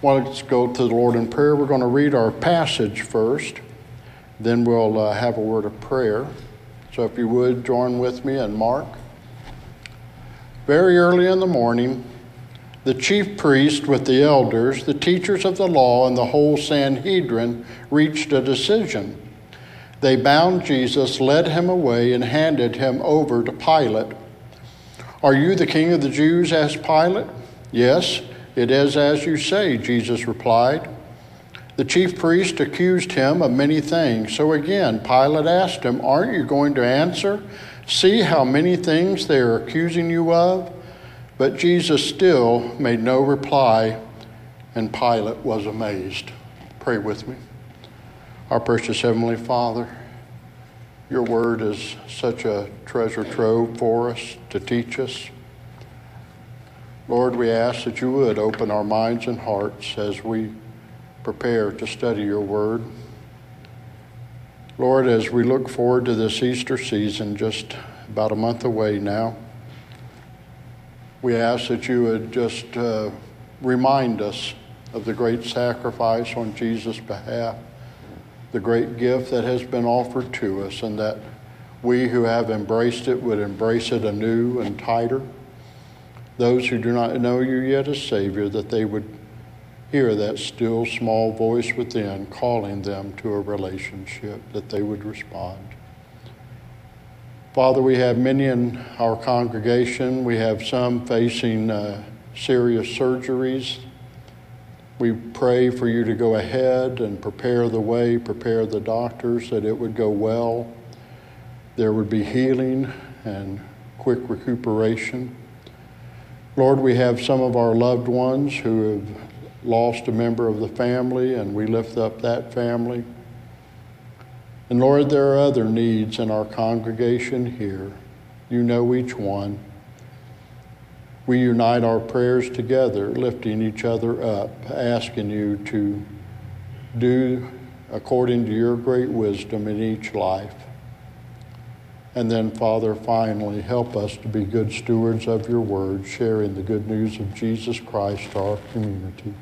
Well, let's go to the Lord in prayer. We're going to read our passage first, then we'll uh, have a word of prayer. So if you would join with me and Mark. Very early in the morning, the chief priest with the elders, the teachers of the law, and the whole Sanhedrin reached a decision. They bound Jesus, led him away, and handed him over to Pilate. Are you the king of the Jews? asked Pilate. Yes, it is as you say, Jesus replied. The chief priest accused him of many things. So again, Pilate asked him, Aren't you going to answer? See how many things they are accusing you of? But Jesus still made no reply, and Pilate was amazed. Pray with me. Our precious Heavenly Father, your word is such a treasure trove for us to teach us. Lord, we ask that you would open our minds and hearts as we prepare to study your word. Lord, as we look forward to this Easter season, just about a month away now, we ask that you would just uh, remind us of the great sacrifice on Jesus' behalf, the great gift that has been offered to us, and that we who have embraced it would embrace it anew and tighter those who do not know you yet as Savior, that they would hear that still small voice within calling them to a relationship, that they would respond. Father, we have many in our congregation. We have some facing uh, serious surgeries. We pray for you to go ahead and prepare the way, prepare the doctors, that it would go well. There would be healing and quick recuperation. Lord, we have some of our loved ones who have lost a member of the family, and we lift up that family. And Lord, there are other needs in our congregation here. You know each one. We unite our prayers together, lifting each other up, asking you to do according to your great wisdom in each life. And then, Father, finally, help us to be good stewards of your word, sharing the good news of Jesus Christ to our community.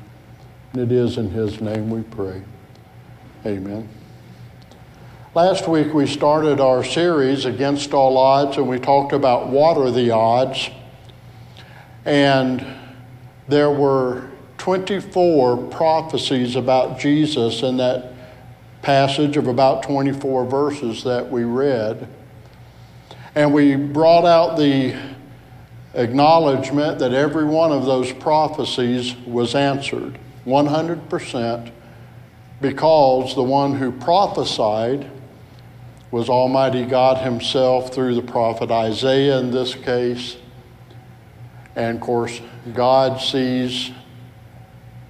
And it is in his name we pray. Amen. Last week we started our series, Against All Odds, and we talked about what are the odds. And there were 24 prophecies about Jesus in that passage of about 24 verses that we read. And we brought out the acknowledgement that every one of those prophecies was answered 100% because the one who prophesied was Almighty God Himself through the prophet Isaiah in this case. And of course, God sees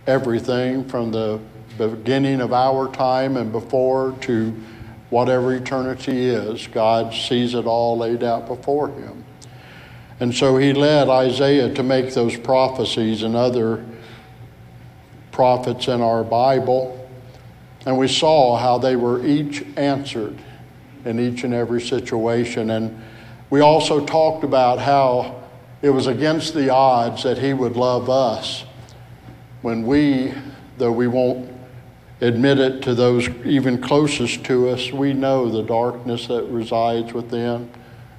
everything from the beginning of our time and before to whatever eternity is. God sees it all laid out before him. And so he led Isaiah to make those prophecies and other prophets in our Bible. And we saw how they were each answered in each and every situation. And we also talked about how it was against the odds that he would love us when we, though we won't admit it to those even closest to us. We know the darkness that resides within,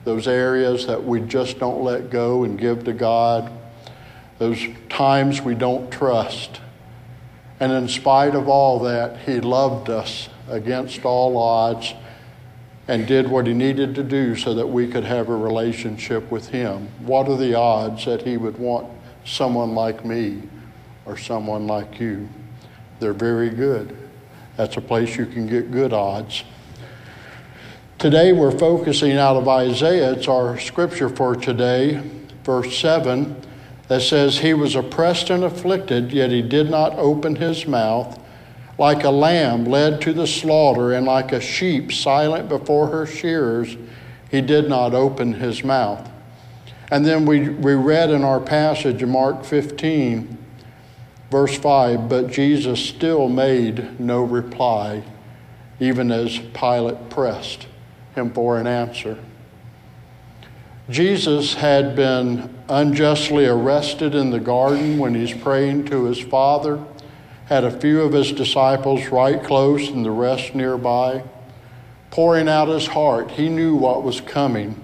those areas that we just don't let go and give to God, those times we don't trust. And in spite of all that, He loved us against all odds and did what He needed to do so that we could have a relationship with Him. What are the odds that He would want someone like me or someone like you? They're very good. That's a place you can get good odds. Today we're focusing out of Isaiah. It's our scripture for today, verse 7, that says, He was oppressed and afflicted, yet he did not open his mouth. Like a lamb led to the slaughter, and like a sheep silent before her shearers, he did not open his mouth. And then we, we read in our passage Mark 15, Verse 5 But Jesus still made no reply, even as Pilate pressed him for an answer. Jesus had been unjustly arrested in the garden when he's praying to his Father. had a few of his disciples right close and the rest nearby, pouring out his heart. He knew what was coming.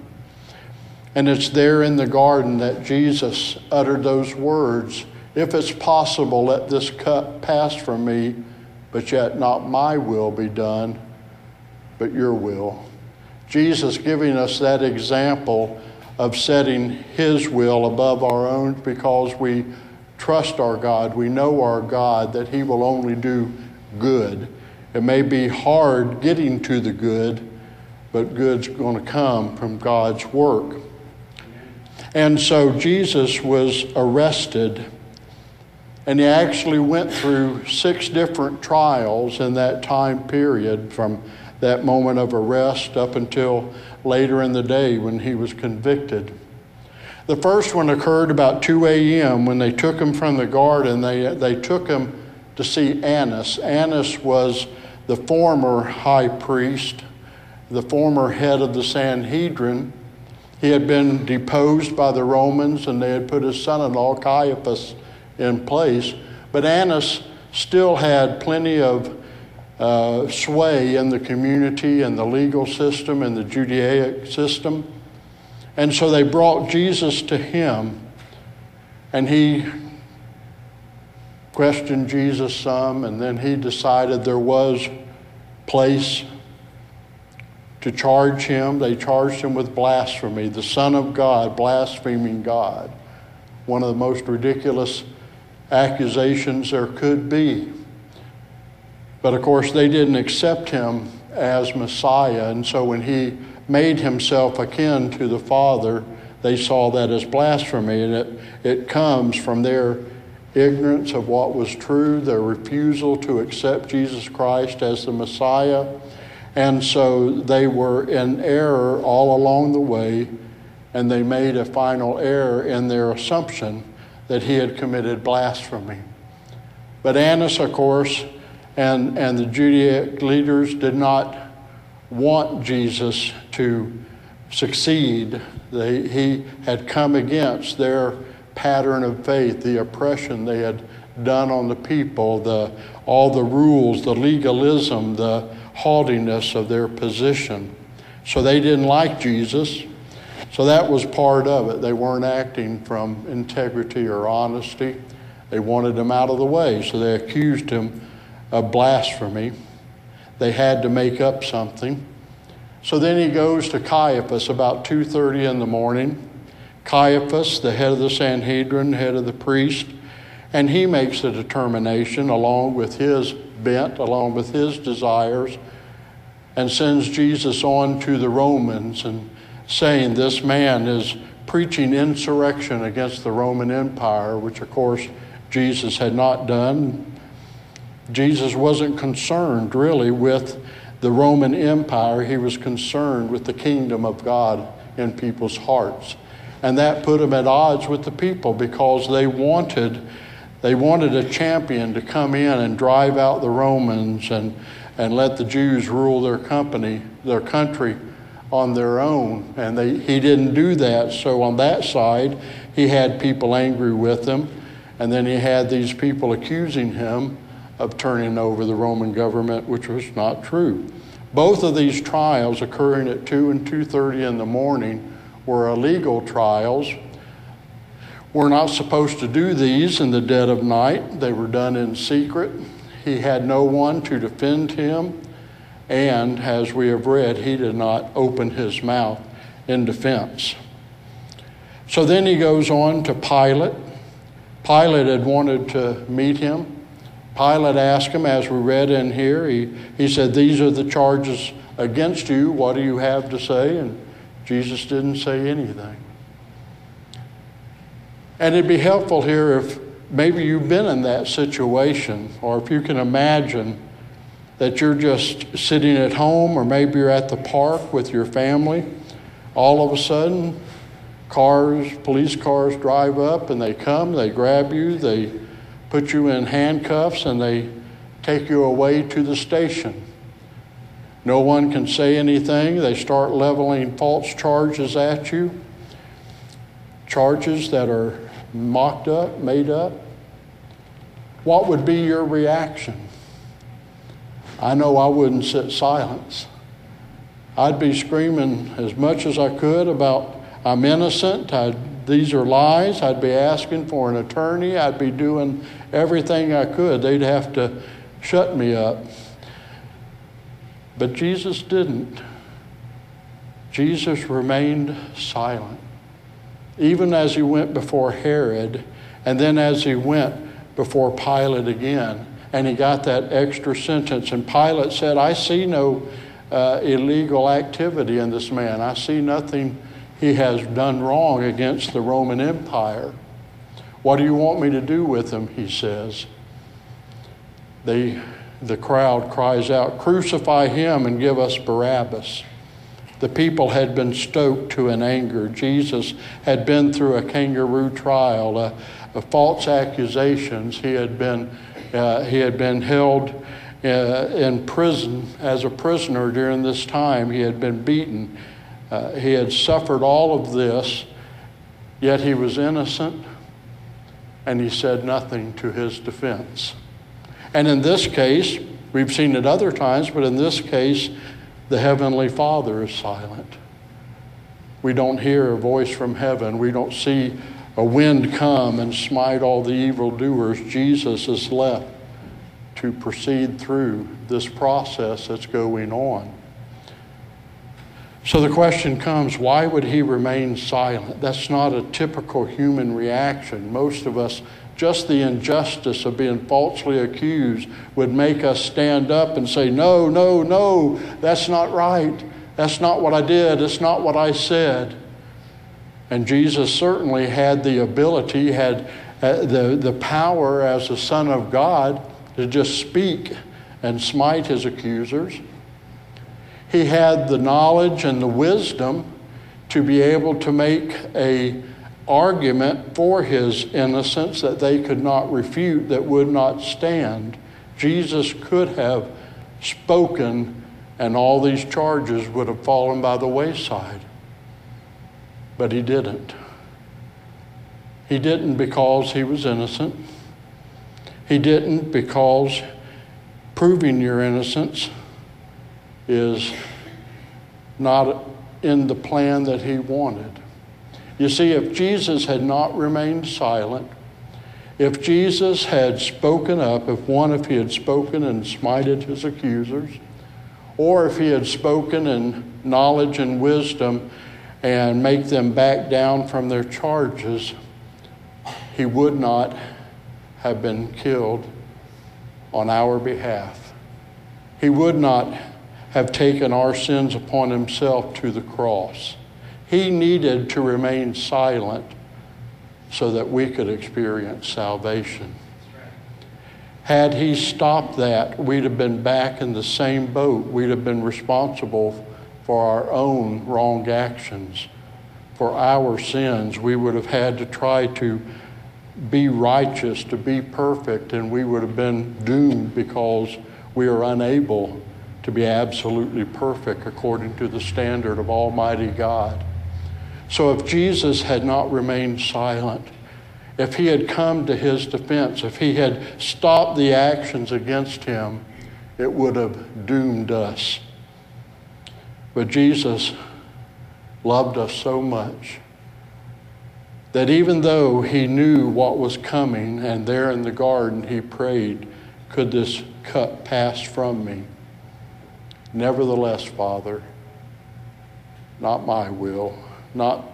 And it's there in the garden that Jesus uttered those words If it's possible, let this cup pass from me, but yet not my will be done, but your will. Jesus giving us that example of setting His will above our own because we trust our God. We know our God that He will only do good. It may be hard getting to the good, but good's going to come from God's work. And so Jesus was arrested, and he actually went through six different trials in that time period from that moment of arrest up until later in the day when he was convicted. The first one occurred about 2 a.m. when they took him from the garden. They, they took him to see Annas. Annas was the former high priest, the former head of the Sanhedrin. He had been deposed by the Romans and they had put his son in law, Caiaphas, in place. But Annas still had plenty of uh, sway in the community and the legal system and the Judaic system. And so they brought Jesus to him, and he questioned Jesus some, and then he decided there was place to charge him. They charged him with blasphemy, the Son of God, blaspheming God. One of the most ridiculous accusations there could be. But of course, they didn't accept him as Messiah, and so when he made himself akin to the Father, they saw that as blasphemy, and it, it comes from their ignorance of what was true, their refusal to accept Jesus Christ as the Messiah and so they were in error all along the way, and they made a final error in their assumption that he had committed blasphemy. But Annas, of course, and, and the Judaic leaders did not want Jesus to succeed. They, he had come against their pattern of faith, the oppression they had done on the people, the, all the rules, the legalism, the haughtiness of their position. So they didn't like Jesus. So that was part of it. They weren't acting from integrity or honesty. They wanted him out of the way, so they accused him of blasphemy. They had to make up something. So then he goes to Caiaphas about 2:30 in the morning. Caiaphas, the head of the Sanhedrin, head of the priest, and he makes a determination along with his bent, along with his desires, and sends Jesus on to the Romans and saying this man is preaching insurrection against the Roman Empire, which of course Jesus had not done. Jesus wasn't concerned really with the Roman Empire, he was concerned with the kingdom of God in people's hearts. And that put him at odds with the people because they wanted they wanted a champion to come in and drive out the Romans and, and let the Jews rule their company, their country on their own. And they, he didn't do that. So on that side, he had people angry with him. And then he had these people accusing him of turning over the Roman government, which was not true. Both of these trials occurring at 2 and 2:30 in the morning were illegal trials we're not supposed to do these in the dead of night. They were done in secret. He had no one to defend him. And as we have read, he did not open his mouth in defense. So then he goes on to Pilate. Pilate had wanted to meet him. Pilate asked him, as we read in here, he, he said, These are the charges against you. What do you have to say? And Jesus didn't say anything. And it'd be helpful here if maybe you've been in that situation, or if you can imagine that you're just sitting at home, or maybe you're at the park with your family. All of a sudden, cars, police cars drive up and they come, they grab you, they put you in handcuffs, and they take you away to the station. No one can say anything. They start leveling false charges at you, charges that are mocked up, made up. what would be your reaction? I know I wouldn't sit silence. I'd be screaming as much as I could about I'm innocent, I'd, these are lies. I'd be asking for an attorney. I'd be doing everything I could. They'd have to shut me up. But Jesus didn't. Jesus remained silent. Even as he went before Herod, and then as he went before Pilate again, and he got that extra sentence. And Pilate said, I see no uh, illegal activity in this man. I see nothing he has done wrong against the Roman Empire. What do you want me to do with him? He says. They, the crowd cries out, Crucify him and give us Barabbas. The people had been stoked to an anger. Jesus had been through a kangaroo trial, a, a false accusations. He had been, uh, he had been held uh, in prison as a prisoner during this time. He had been beaten. Uh, he had suffered all of this, yet he was innocent, and he said nothing to his defense. And in this case, we've seen it other times, but in this case, the Heavenly Father is silent. We don't hear a voice from heaven. We don't see a wind come and smite all the evildoers. Jesus is left to proceed through this process that's going on. So the question comes why would he remain silent? That's not a typical human reaction. Most of us just the injustice of being falsely accused would make us stand up and say, No, no, no, that's not right. That's not what I did. It's not what I said. And Jesus certainly had the ability, had uh, the, the power as the Son of God to just speak and smite his accusers. He had the knowledge and the wisdom to be able to make a argument for his innocence that they could not refute, that would not stand. Jesus could have spoken, and all these charges would have fallen by the wayside. But he didn't. He didn't because he was innocent. He didn't because proving your innocence is not in the plan that he wanted. You see, if Jesus had not remained silent, if Jesus had spoken up, if one, if he had spoken and smited his accusers, or if he had spoken in knowledge and wisdom and make them back down from their charges, he would not have been killed on our behalf. He would not have taken our sins upon himself to the cross. He needed to remain silent so that we could experience salvation. Had he stopped that, we'd have been back in the same boat. We'd have been responsible for our own wrong actions, for our sins. We would have had to try to be righteous, to be perfect, and we would have been doomed because we are unable to be absolutely perfect according to the standard of Almighty God. So if Jesus had not remained silent, if he had come to his defense, if he had stopped the actions against him, it would have doomed us. But Jesus loved us so much that even though he knew what was coming, and there in the garden he prayed, Could this cup pass from me? Nevertheless, Father, not my will not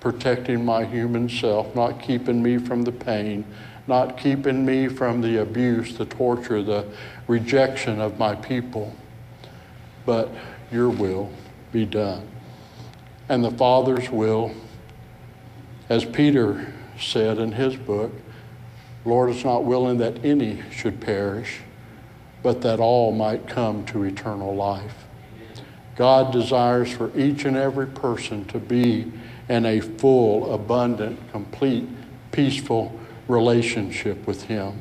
protecting my human self, not keeping me from the pain, not keeping me from the abuse, the torture, the rejection of my people, but your will be done. And the Father's will, as Peter said in his book, Lord is not willing that any should perish, but that all might come to eternal life. God desires for each and every person to be in a full, abundant, complete, peaceful relationship with Him.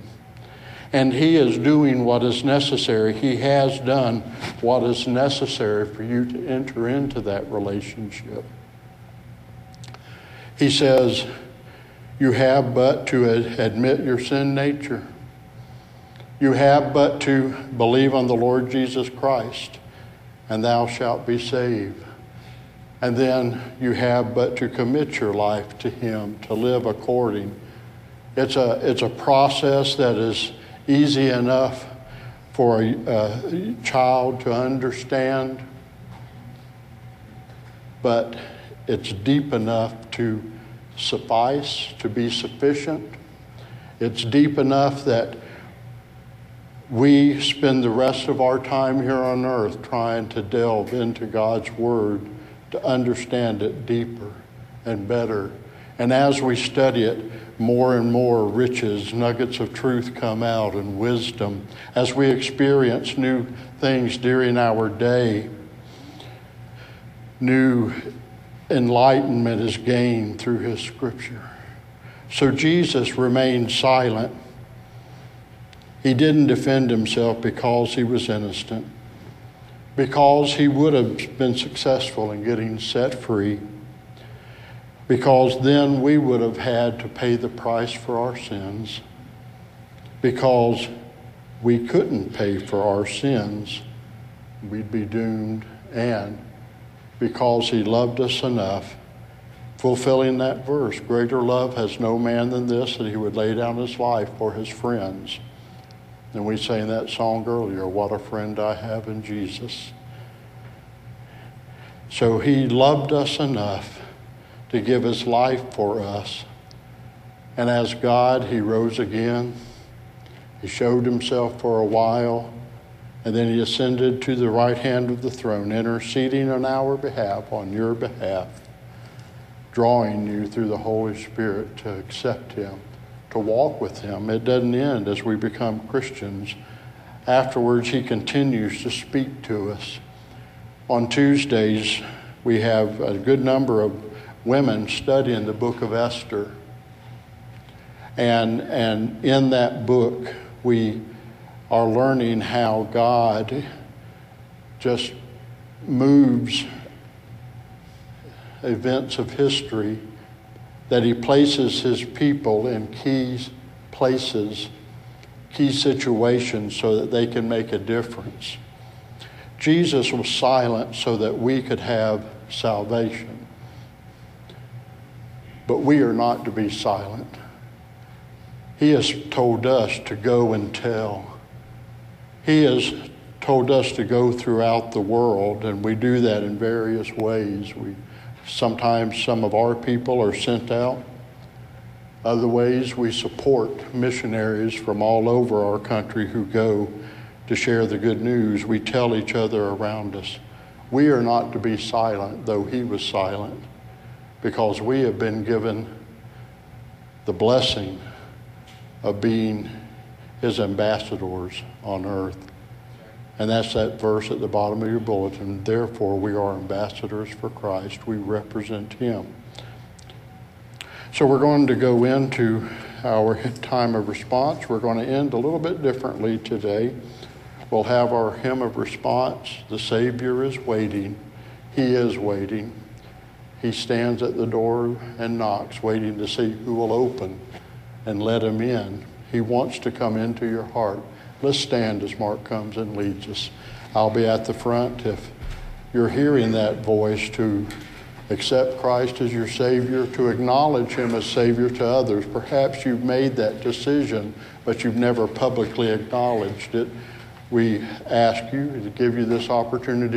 And He is doing what is necessary. He has done what is necessary for you to enter into that relationship. He says, You have but to admit your sin nature. You have but to believe on the Lord Jesus Christ, and thou shalt be saved. And then you have but to commit your life to Him, to live according. It's a, it's a process that is easy enough for a, a child to understand, but it's deep enough to suffice, to be sufficient. It's deep enough that we spend the rest of our time here on earth trying to delve into God's Word to understand it deeper and better. And as we study it, more and more riches, nuggets of truth come out and wisdom. As we experience new things during our day, new enlightenment is gained through His Scripture. So Jesus remained silent. He didn't defend himself because he was innocent, because he would have been successful in getting set free, because then we would have had to pay the price for our sins, because we couldn't pay for our sins, we'd be doomed, and because he loved us enough fulfilling that verse greater love has no man than this that he would lay down his life for his friends. And we sang that song earlier what a friend i have in jesus. So he loved us enough to give his life for us and as god he rose again he showed himself for a while and then he ascended to the right hand of the throne interceding on our behalf on your behalf drawing you through the Holy Spirit to accept Him, to walk with Him. It doesn't end as we become Christians. Afterwards, He continues to speak to us. On Tuesdays, we have a good number of women studying the book of Esther. And, and in that book, we are learning how God just moves events of history that he places his people in key places, key situations, so that they can make a difference. Jesus was silent so that we could have salvation. But we are not to be silent. He has told us to go and tell. He has told us to go throughout the world, and we do that in various ways. We Sometimes some of our people are sent out. Other ways, we support missionaries from all over our country who go to share the good news. We tell each other around us. We are not to be silent, though he was silent, because we have been given the blessing of being his ambassadors on earth. And that's that verse at the bottom of your bulletin. Therefore, we are ambassadors for Christ. We represent Him. So we're going to go into our time of response. We're going to end a little bit differently today. We'll have our hymn of response. The Savior is waiting. He is waiting. He stands at the door and knocks, waiting to see who will open and let him in. He wants to come into your heart. Let's stand as Mark comes and leads us. I'll be at the front if you're hearing that voice to accept Christ as your Savior, to acknowledge Him as Savior to others. Perhaps you've made that decision, but you've never publicly acknowledged it. We ask you to give you this opportunity